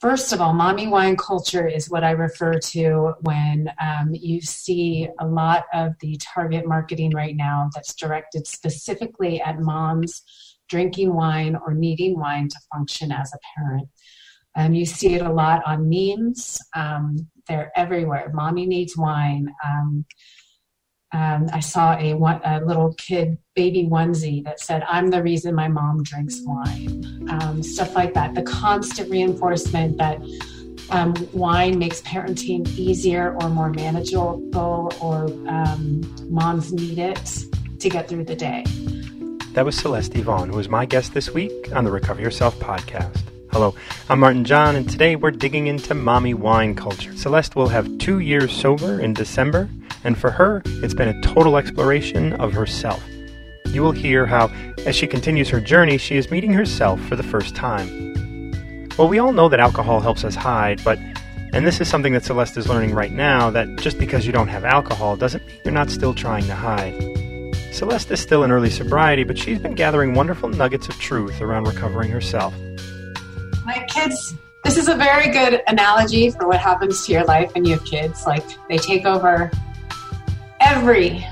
First of all, mommy wine culture is what I refer to when um, you see a lot of the target marketing right now that's directed specifically at moms drinking wine or needing wine to function as a parent. Um, you see it a lot on memes. Um, they're everywhere. Mommy needs wine. Um, um, I saw a, a, little kid baby onesie that said, I'm the reason my mom drinks wine. Um, stuff like that. The constant reinforcement that um, wine makes parenting easier or more manageable, or um, moms need it to get through the day. That was Celeste Yvonne, who was my guest this week on the Recover Yourself podcast. Hello, I'm Martin John, and today we're digging into mommy wine culture. Celeste will have two years sober in December, and for her, it's been a total exploration of herself. You will hear how, as she continues her journey, she is meeting herself for the first time. Well, we all know that alcohol helps us hide, but, and this is something that Celeste is learning right now, that just because you don't have alcohol doesn't mean you're not still trying to hide. Celeste is still in early sobriety, but she's been gathering wonderful nuggets of truth around recovering herself my kids this is a very good analogy for what happens to your life when you have kids like they take over every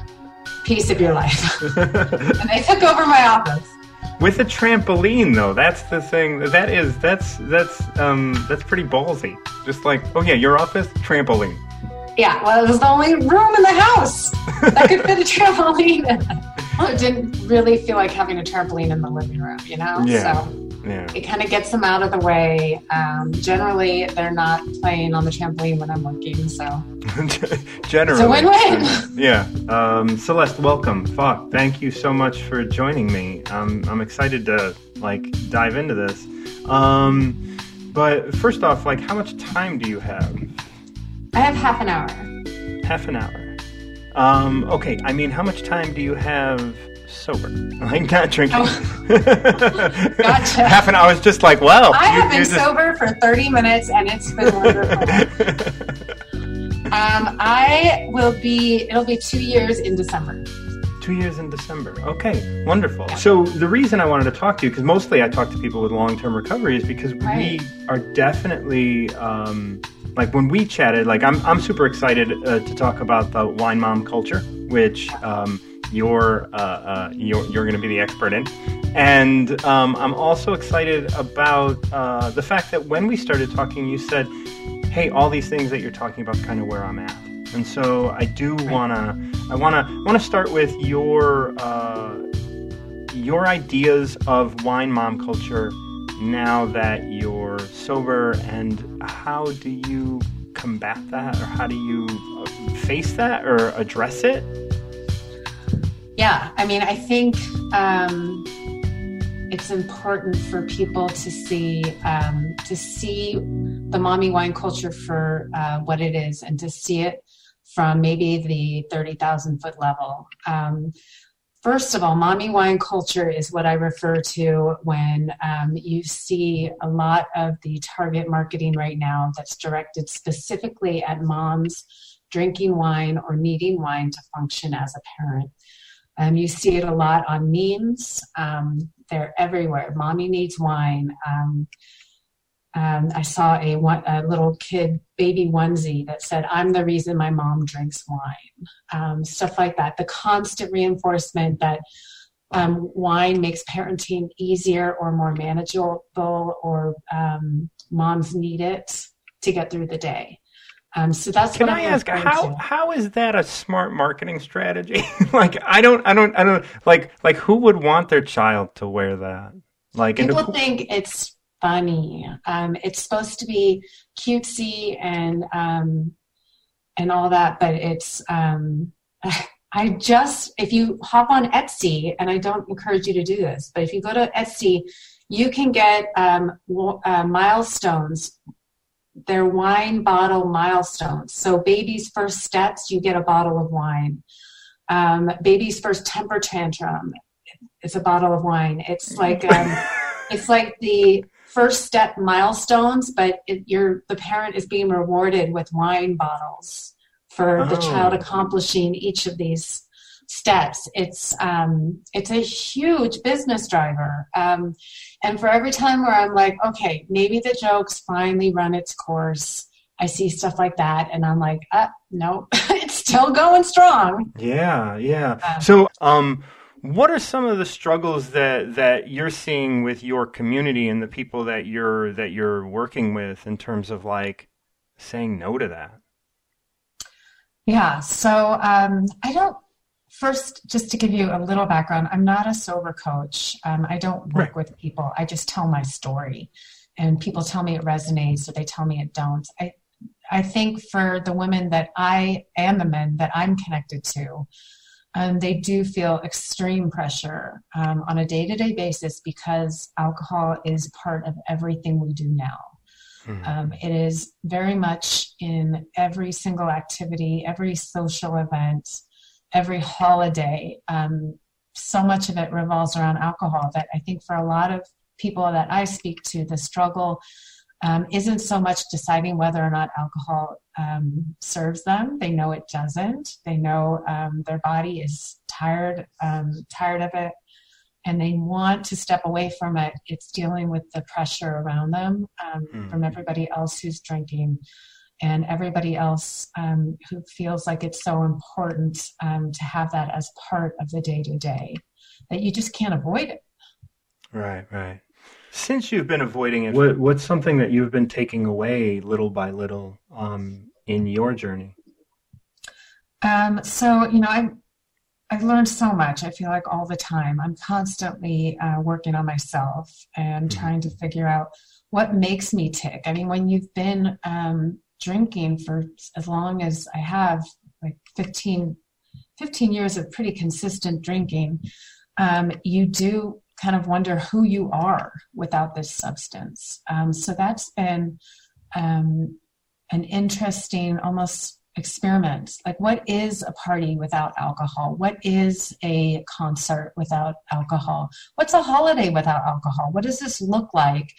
piece of your life. And they took over my office. With a trampoline though that's the thing. That is that's that's um that's pretty ballsy. Just like oh yeah your office trampoline. Yeah well it was the only room in the house that could fit a trampoline it didn't really feel like having a trampoline in the living room you know? Yeah. so yeah. It kind of gets them out of the way. Um, generally, they're not playing on the trampoline when I'm working, so. generally. It's a win-win. yeah. Um, Celeste, welcome. Fuck. Thank you so much for joining me. Um, I'm excited to like dive into this. Um, but first off, like, how much time do you have? I have half an hour. Half an hour. Um, okay. I mean, how much time do you have sober. Like not drinking. Oh. gotcha. Half an hour is just like, wow. I have been just... sober for 30 minutes and it's been wonderful. um, I will be, it'll be two years in December. Two years in December. Okay, wonderful. So the reason I wanted to talk to you, because mostly I talk to people with long-term recovery, is because right. we are definitely um, like when we chatted. Like I'm, I'm super excited uh, to talk about the wine mom culture, which um, you're uh, uh, you're, you're going to be the expert in. And um, I'm also excited about uh, the fact that when we started talking, you said, "Hey, all these things that you're talking about, kind of where I'm at." And so I do wanna, I wanna, wanna start with your uh, your ideas of wine mom culture now that you're sober, and how do you combat that, or how do you uh, face that, or address it? Yeah, I mean, I think um, it's important for people to see um, to see the mommy wine culture for uh, what it is, and to see it from maybe the thirty thousand foot level. Um, first of all, mommy wine culture is what I refer to when um, you see a lot of the target marketing right now that's directed specifically at moms drinking wine or needing wine to function as a parent. Um, you see it a lot on memes. Um, they're everywhere. Mommy needs wine. Um, um I saw a, a, little kid baby onesie that said, I'm the reason my mom drinks wine. Um, stuff like that. The constant reinforcement that um, wine makes parenting easier or more manageable, or moms need it to get through the day. Um, so that's Can what I ask how to. how is that a smart marketing strategy? like I don't I don't I don't like like who would want their child to wear that? Like people think it's funny. Um, it's supposed to be cutesy and um, and all that, but it's um, I just if you hop on Etsy, and I don't encourage you to do this, but if you go to Etsy, you can get um, uh, milestones their wine bottle milestones. So, baby's first steps, you get a bottle of wine. Um, baby's first temper tantrum, it's a bottle of wine. It's like um, it's like the first step milestones, but it, you're the parent is being rewarded with wine bottles for oh. the child accomplishing each of these steps. It's um, it's a huge business driver. Um, and for every time where I'm like, okay, maybe the joke's finally run its course. I see stuff like that, and I'm like, uh, no, it's still going strong. Yeah, yeah. Um, so, um, what are some of the struggles that that you're seeing with your community and the people that you're that you're working with in terms of like saying no to that? Yeah. So um, I don't. First, just to give you a little background, I'm not a sober coach. Um, I don't work right. with people. I just tell my story, and people tell me it resonates, or they tell me it don't. I I think for the women that I and the men that I'm connected to, um, they do feel extreme pressure um, on a day to day basis because alcohol is part of everything we do now. Mm-hmm. Um, it is very much in every single activity, every social event, every holiday. Um, so much of it revolves around alcohol that I think for a lot of people that I speak to, the struggle um, isn't so much deciding whether or not alcohol um, serves them. They know it doesn't. They know um, their body is tired, um, tired of it and they want to step away from it, it's dealing with the pressure around them um, mm. from everybody else who's drinking and everybody else um, who feels like it's so important um, to have that as part of the day to day that you just can't avoid it. Right, right. Since you've been avoiding it, what, what's something that you've been taking away little by little um, in your journey? Um, so, you know, I'm I've learned so much. I feel like all the time. I'm constantly uh, working on myself and mm-hmm. trying to figure out what makes me tick. I mean, when you've been um, drinking for as long as I have, like 15, 15 years of pretty consistent drinking, um, you do kind of wonder who you are without this substance. Um, so that's been um, an interesting, almost experiment. Like what is a party without alcohol? What is a concert without alcohol? What's a holiday without alcohol? What does this look like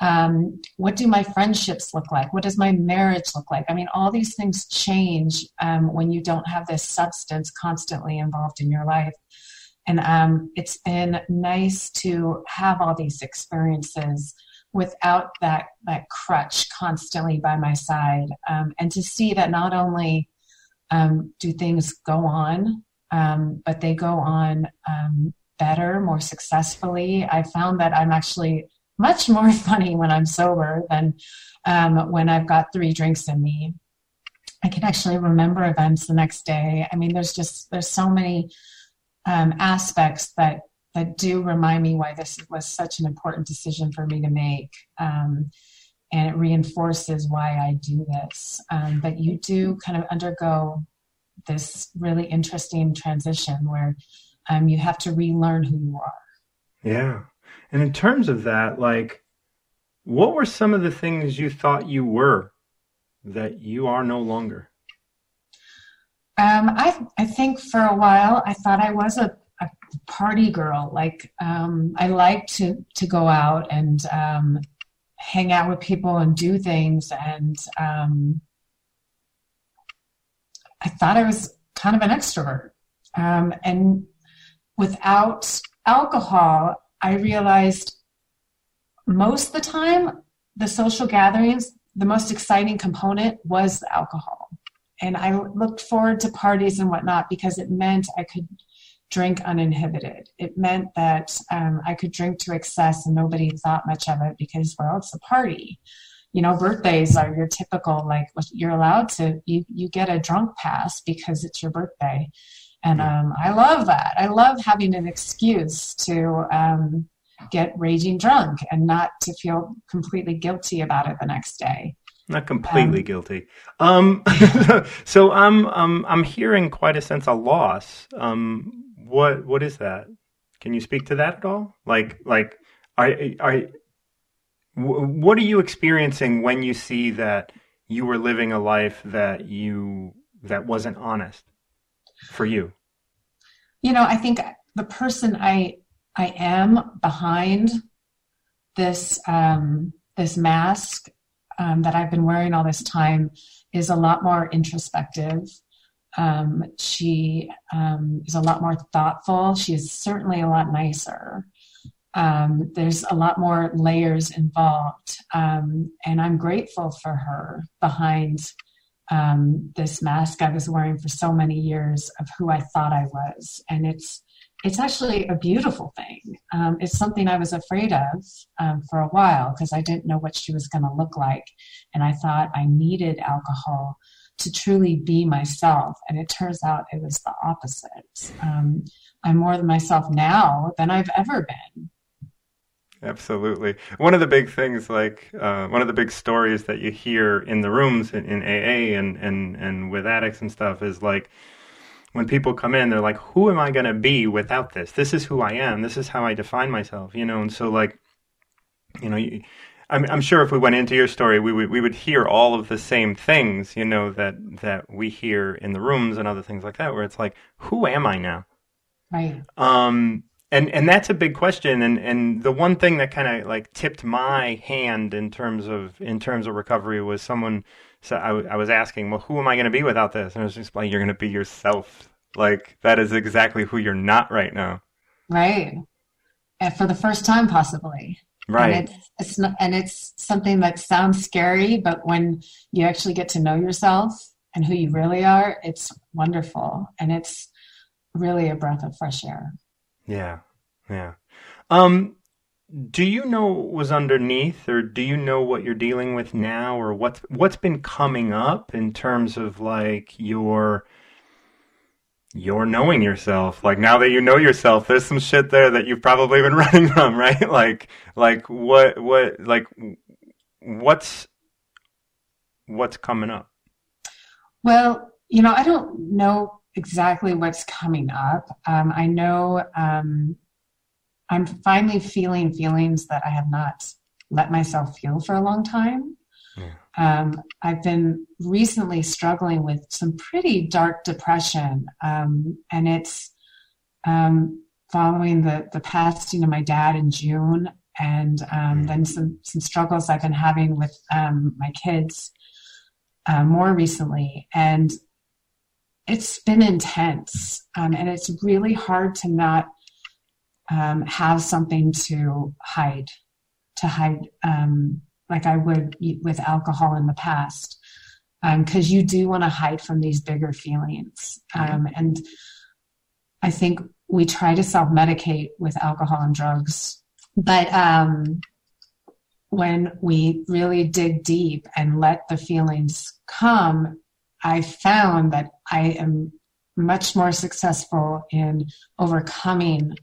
um, what do my friendships look like? What does my marriage look like? I mean all these things change um, when you don't have this substance constantly involved in your life. And um, it's been nice to have all these experiences without that that crutch constantly by my side um, and to see that not only um, do things go on um, but they go on better more successfully. I found that i'm actually much more funny when i'm sober than um, when i've got three drinks in me i can actually remember events the next day i mean there's just there's so many um, aspects that that do remind me why this was such an important decision for me to make. Um, and it reinforces why I do this. Um, but you do kind of undergo this really interesting transition where um, you have to relearn who you are. Yeah. And in terms of that, like, what were some of the things you thought you were that you are no longer? Um, I I think for a while I thought I was a a party girl. Like um, I liked to to go out and um, hang out with people and do things. And um, I thought I was kind of an extrovert. Um, and without alcohol, I realized most of the time the social gatherings, the most exciting component was the alcohol. And I looked forward to parties and whatnot because it meant I could drink uninhibited. It meant that um, I could drink to excess and nobody thought much of it because, well, it's a party. You know, birthdays are your typical, like, you're allowed to, you, you get a drunk pass because it's your birthday. And um, I love that. I love having an excuse to um, get raging drunk and not to feel completely guilty about it the next day. Not completely um, guilty. Um, so I'm um, I'm hearing quite a sense of loss. Um, what what is that? Can you speak to that at all? Like like are are what are you experiencing when you see that you were living a life that you that wasn't honest for you? You know, I think the person I I am behind this um, this mask um, that I've been wearing all this time is a lot more introspective Um, she um, is a lot more thoughtful. She is certainly a lot nicer. Um, there's a lot more layers involved. Um, and I'm grateful for her behind um, this mask I was wearing for so many years of who I thought I was. And it's it's actually a beautiful thing. Um, it's something I was afraid of um, for a while because I didn't know what she was going to look like. And I thought I needed alcohol to truly be myself. And it turns out it was the opposite. Um, I'm more than myself now than I've ever been. Absolutely. One of the big things, like uh, one of the big stories that you hear in the rooms in, in AA and, and, and with addicts and stuff is like, when people come in, they're like, who am I going to be without this? This is who I am. This is how I define myself, you know? And so, like, you know, you, I'm, I'm sure if we went into your story, we would, we would hear all of the same things, you know, that, that we hear in the rooms and other things like that, where it's like, who am I now? Right. Um, and, and that's a big question. And, and the one thing that kind of like tipped my hand in terms of, in terms of recovery was someone, so I, I was asking, well, who am I going to be without this? And I was just like, you're going to be yourself. Like that is exactly who you're not right now. Right. And for the first time, possibly. Right. And it's, it's not, and it's something that sounds scary, but when you actually get to know yourself and who you really are, it's wonderful. And it's really a breath of fresh air. Yeah. Yeah. Um, do you know what was underneath or do you know what you're dealing with now or what's what's been coming up in terms of like your your knowing yourself like now that you know yourself there's some shit there that you've probably been running from right like like what what like what's what's coming up well you know i don't know exactly what's coming up um, i know um, I'm finally feeling feelings that I have not let myself feel for a long time. Yeah. Um, I've been recently struggling with some pretty dark depression, um, and it's um, following the the passing of my dad in June, and um, mm. then some some struggles I've been having with um, my kids uh, more recently, and it's been intense, um, and it's really hard to not um, have something to hide, to hide, um, like I would with alcohol in the past, because um, you do want to hide from these bigger feelings. Um, and I think we try to self medicate with alcohol and drugs, but um, when we really dig deep and let the feelings come, I found that I am much more successful in overcoming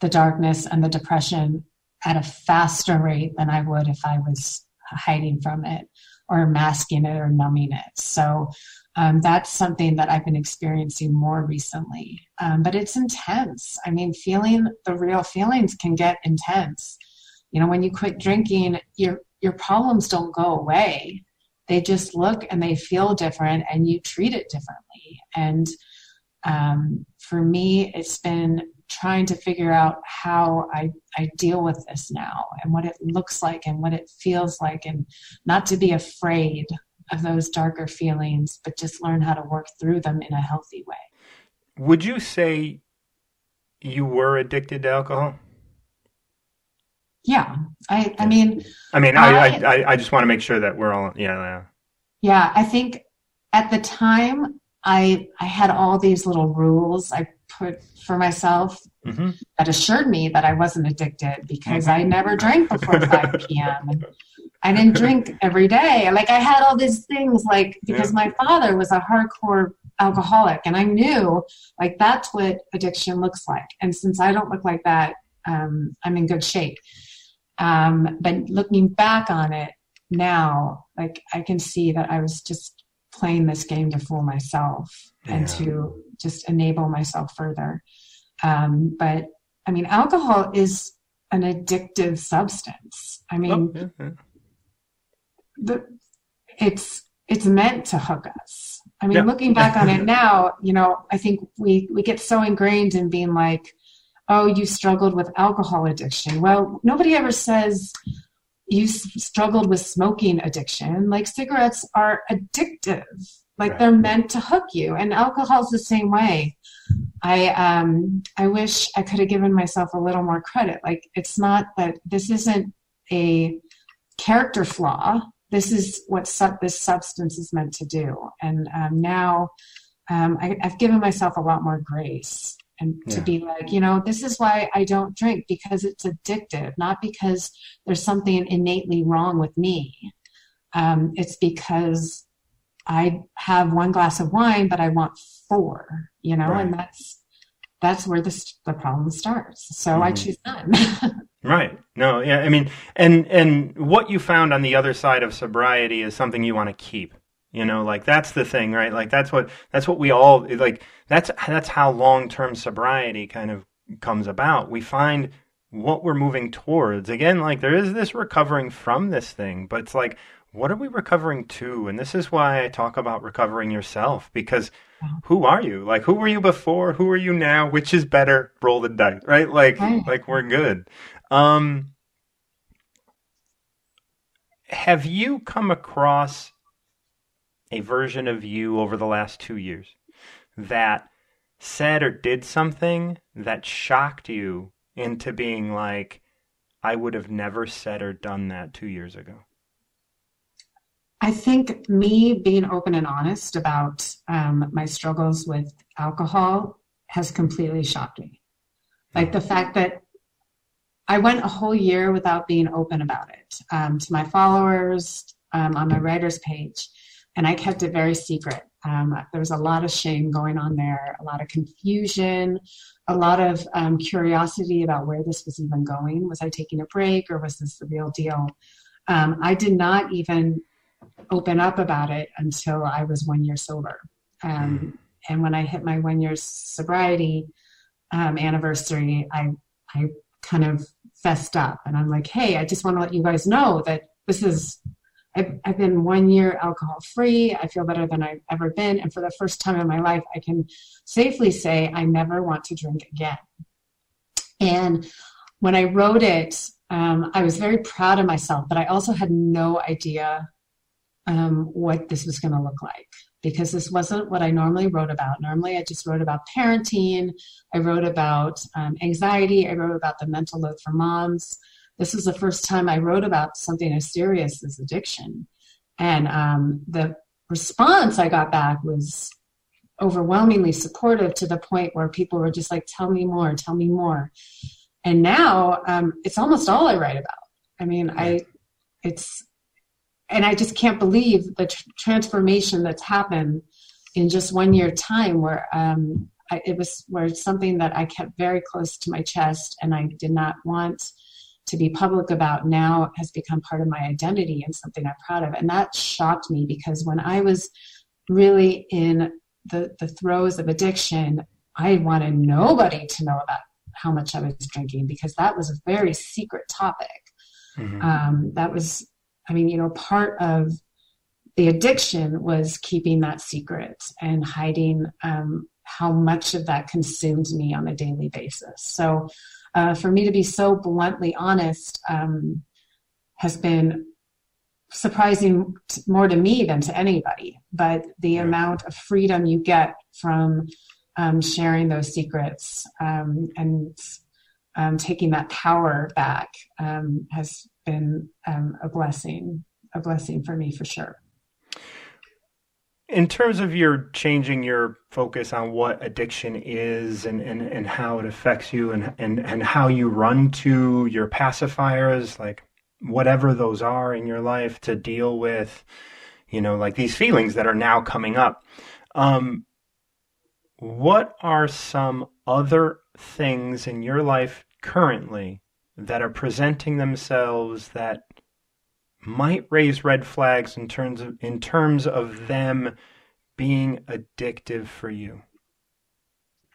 the darkness and the depression at a faster rate than I would if I was hiding from it or masking it or numbing it. So um, that's something that I've been experiencing more recently. Um, but it's intense. I mean, feeling the real feelings can get intense. You know, when you quit drinking, your your problems don't go away. They just look and they feel different, and you treat it differently. And um, for me, it's been trying to figure out how I, I deal with this now and what it looks like and what it feels like, and not to be afraid of those darker feelings, but just learn how to work through them in a healthy way. Would you say you were addicted to alcohol? Yeah, I, I mean, I mean, I, I, I, I just want to make sure that we're all, yeah, yeah. Yeah, I think at the time I, I had all these little rules I put for myself mm-hmm. that assured me that I wasn't addicted because I never drank before 5 p.m. I didn't drink every day. Like I had all these things like because yeah. my father was a hardcore alcoholic and I knew like that's what addiction looks like. And since I don't look like that, um, I'm in good shape. Um, but looking back on it now, like I can see that I was just playing this game to fool myself yeah. and to just enable myself further. Um, but I mean, alcohol is an addictive substance. I mean, oh, yeah, the, it's it's meant to hook us. I mean, looking back on it now, you know, I think we we get so ingrained in being like, "Oh, you struggled with alcohol addiction." Well, nobody ever says you struggled with smoking addiction. Like cigarettes are addictive. Like right. they're meant to hook you. And alcohol's the same way. I um I wish I could have given myself a little more credit. Like it's not that this isn't a character flaw. This is what su- this substance is meant to do. And um, now um, I, have given myself a lot more grace and yeah. to be like, you know, this is why I don't drink because it's addictive, not because there's something innately wrong with me. Um, it's because I have one glass of wine, but I want four, you know, right. and that's that's where the the problem starts. So mm-hmm. I choose none. right. No. Yeah. I mean, and and what you found on the other side of sobriety is something you want to keep. You know, like that's the thing, right? Like that's what that's what we all like. That's that's how long term sobriety kind of comes about. We find what we're moving towards. Again, like there is this recovering from this thing, but it's like what are we recovering to? And this is why I talk about recovering yourself because who are you? Like who were you before? Who are you now? Which is better? Roll the dice, right? Like right. like we're good. Um have you come across a version of you over the last 2 years that said or did something that shocked you into being like I would have never said or done that 2 years ago? I think me being open and honest about um, my struggles with alcohol has completely shocked me. Like the fact that I went a whole year without being open about it um, to my followers um, on my writer's page, and I kept it very secret. Um, there was a lot of shame going on there, a lot of confusion, a lot of um, curiosity about where this was even going. Was I taking a break or was this the real deal? Um, I did not even open up about it until I was one year sober. Um. And when I hit my one year sobriety um, anniversary, I I kind of fessed up, and I'm like, hey, I just want to let you guys know that this is. I've, I've been one year alcohol free. I feel better than I've ever been. And for the first time in my life, I can safely say I never want to drink again. And when I wrote it, um, I was very proud of myself, but I also had no idea um, what this was going to look like because this wasn't what I normally wrote about. Normally, I just wrote about parenting, I wrote about um, anxiety, I wrote about the mental load for moms. This was the first time I wrote about something as serious as addiction. And um, the response I got back was overwhelmingly supportive to the point where people were just like, tell me more, tell me more. And now um, it's almost all I write about. I mean, I, it's, and I just can't believe the tr- transformation that's happened in just one year time where um, I, it was where something that I kept very close to my chest and I did not want to be public about now has become part of my identity and something I'm proud of. And that shocked me because when I was really in the, the throes of addiction, I wanted nobody to know about how much I was drinking because that was a very secret topic. Mm-hmm. Um, that was I mean, you know, part of the addiction was keeping that secret and hiding um, how much of that consumed me on a daily basis. So, uh, for me to be so bluntly honest um, has been surprising t- more to me than to anybody. But the right. amount of freedom you get from um, sharing those secrets um, and um, taking that power back um, has been um, a blessing, a blessing for me for sure. In terms of your changing your focus on what addiction is and, and, and how it affects you and, and, and how you run to your pacifiers, like whatever those are in your life to deal with, you know, like these feelings that are now coming up. Um, what are some other things in your life currently that are presenting themselves that might raise red flags in terms of in terms of them being addictive for you?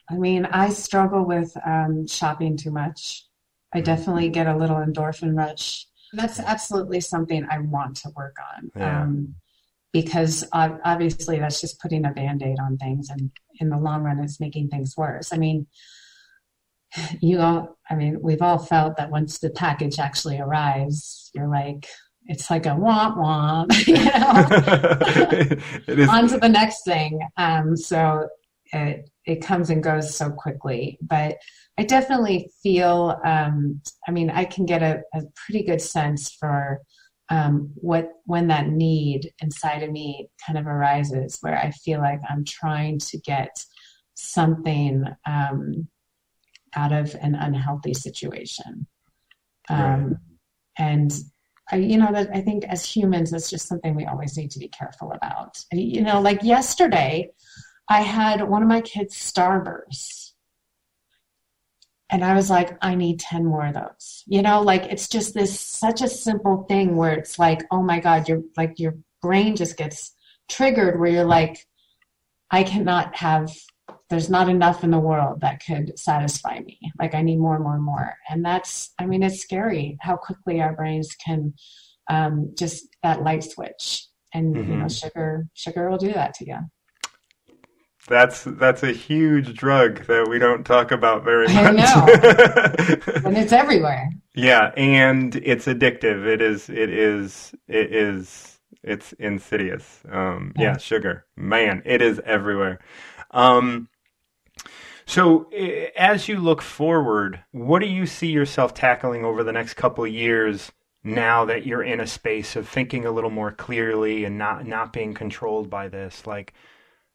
I mean, I struggle with um, shopping too much. I mm-hmm. definitely get a little endorphin rush. That's absolutely something I want to work on. Yeah. Um, because obviously that's just putting a band-aid on things and in the long run it's making things worse. I mean, you all, I mean, we've all felt that once the package actually arrives, you're like, it's like a womp womp, you know, on to the next thing. Um, so it, it comes and goes so quickly, but I definitely feel, um, I mean, I can get a, a pretty good sense for, um, what when that need inside of me kind of arises where I feel like I'm trying to get something um, out of an unhealthy situation. Um, right. And I, you know, that I think as humans, it's just something we always need to be careful about. You know, like yesterday, I had one of my kids starburst. And I was like, I need 10 more of those. You know, like it's just this such a simple thing where it's like, oh my God, you're like your brain just gets triggered where you're like, I cannot have there's not enough in the world that could satisfy me. Like I need more and more and more. And that's, I mean, it's scary how quickly our brains can um, just that light switch. And mm-hmm. you know, mm-hmm. sugar, sugar will do that to you. That's that's a huge drug that we don't talk about very much. I know, and it's everywhere. Yeah, and it's addictive. It is. It is. It is. It's insidious. Um, yeah. yeah, sugar. Man, it is everywhere. Um, so, as you look forward, what do you see yourself tackling over the next couple of years? Now that you're in a space of thinking a little more clearly and not not being controlled by this, like,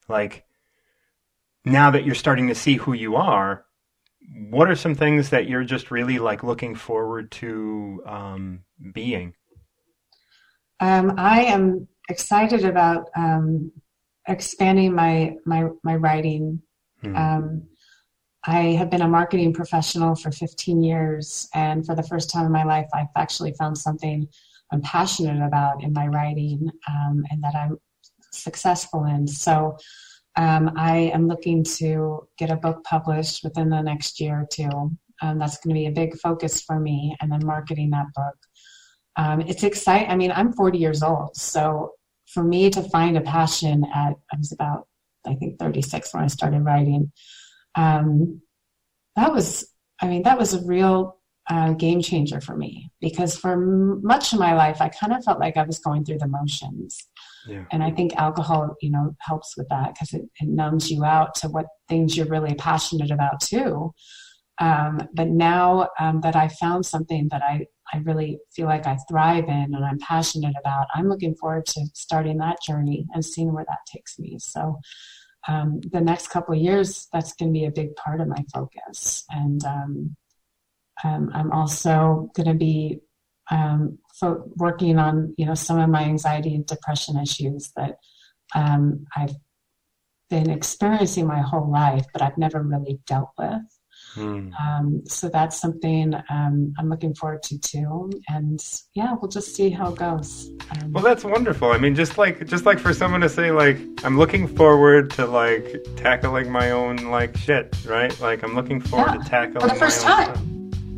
like now that you're starting to see who you are, what are some things that you're just really like looking forward to um, being? Um, I am excited about um, expanding my my my writing. Hmm. I have been a marketing professional for 15 years, and for the first time in my life, I've actually found something I'm passionate about in my writing um, and that I'm successful in. So, um, I am looking to get a book published within the next year or two. Um, that's going to be a big focus for me, and then marketing that book. Um, it's exciting. I mean, I'm 40 years old, so for me to find a passion at I was about I think 36 when I started writing um, that was, I mean, that was a real uh, game changer for me because for m- much of my life, I kind of felt like I was going through the motions. Yeah. And I think alcohol, you know, helps with that because it, it, numbs you out to what things you're really passionate about too. Um, but now um, that I found something that I, I really feel like I thrive in and I'm passionate about, I'm looking forward to starting that journey and seeing where that takes me. So um, the next couple of years, that's going to be a big part of my focus. And um, um, I'm also going to be um, fo- working on, you know, some of my anxiety and depression issues that um, I've been experiencing my whole life, but I've never really dealt with. Hmm. Um, so that's something um, I'm looking forward to too. And yeah, we'll just see how it goes. Um, well, that's wonderful. I mean, just like just like for someone to say like I'm looking forward to like tackling my own like shit, right? Like I'm looking forward yeah, to tackling for the first time. Stuff.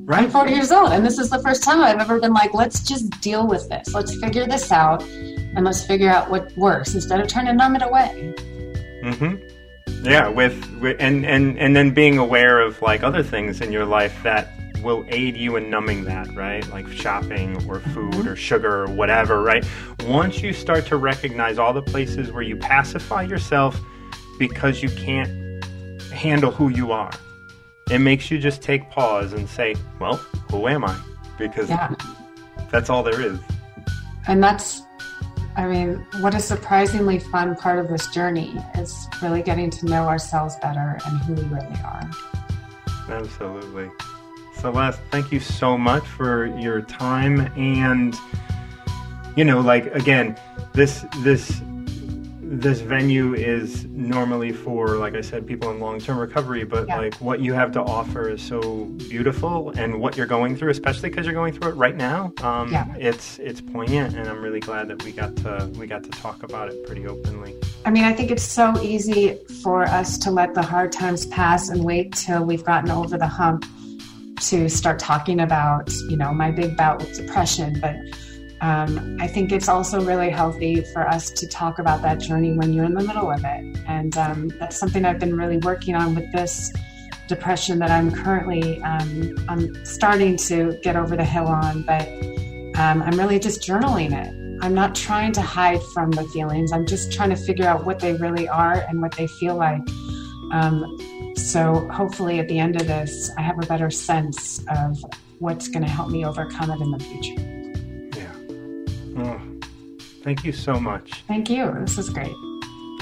Right. I'm 40 years old, and this is the first time I've ever been like, let's just deal with this. Let's figure this out, and let's figure out what works instead of trying to numb it away. Mm-hmm. Yeah, with, with and and and then being aware of like other things in your life that will aid you in numbing that, right? Like shopping or food mm-hmm. or sugar or whatever, right? Once you start to recognize all the places where you pacify yourself because you can't handle who you are, it makes you just take pause and say, well, who am I? Because yeah. that's all there is. And that's I mean, what a surprisingly fun part of this journey is really getting to know ourselves better and who we really are. Absolutely. Celeste, thank you so much for your time and you know, like again, this this this venue is normally for, like I said, people in long term recovery, but yeah. like what you have to offer is so beautiful, and what you're going through, especially because you're going through it right now, um, yeah. it's it's poignant, and I'm really glad that we got to we got to talk about it pretty openly. I mean, I think it's so easy for us to let the hard times pass and wait till we've gotten over the hump to start talking about, you know, my big bout with depression, but um, I think it's also really healthy for us to talk about that journey when you're in the middle of it. And um, that's something I've been really working on with this depression that I'm currently um, I'm starting to get over the hill on. But um, I'm really just journaling it. I'm not trying to hide from the feelings. I'm just trying to figure out what they really are and what they feel like. Um, so hopefully, at the end of this, I have a better sense of what's going to help me overcome it in the future. Yeah. Thank you so much. Thank you. This is great.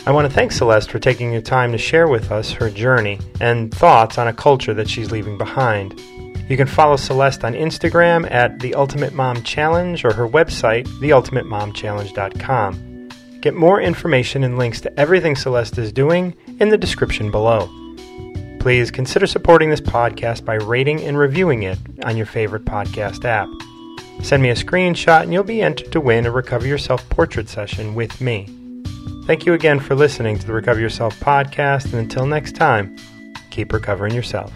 I want to thank Celeste for taking the time to share with us her journey and thoughts on a culture that she's leaving behind. You can follow Celeste on Instagram at The Ultimate Mom Challenge or her website, theultimatemomchallenge.com. Get more information and links to everything Celeste is doing in the description below. Please consider supporting this podcast by rating and reviewing it on your favorite podcast app. Send me a screenshot and you'll be entered to win a Recover Yourself portrait session with me. Thank you again for listening to the Recover Yourself podcast, and until next time, keep recovering yourself.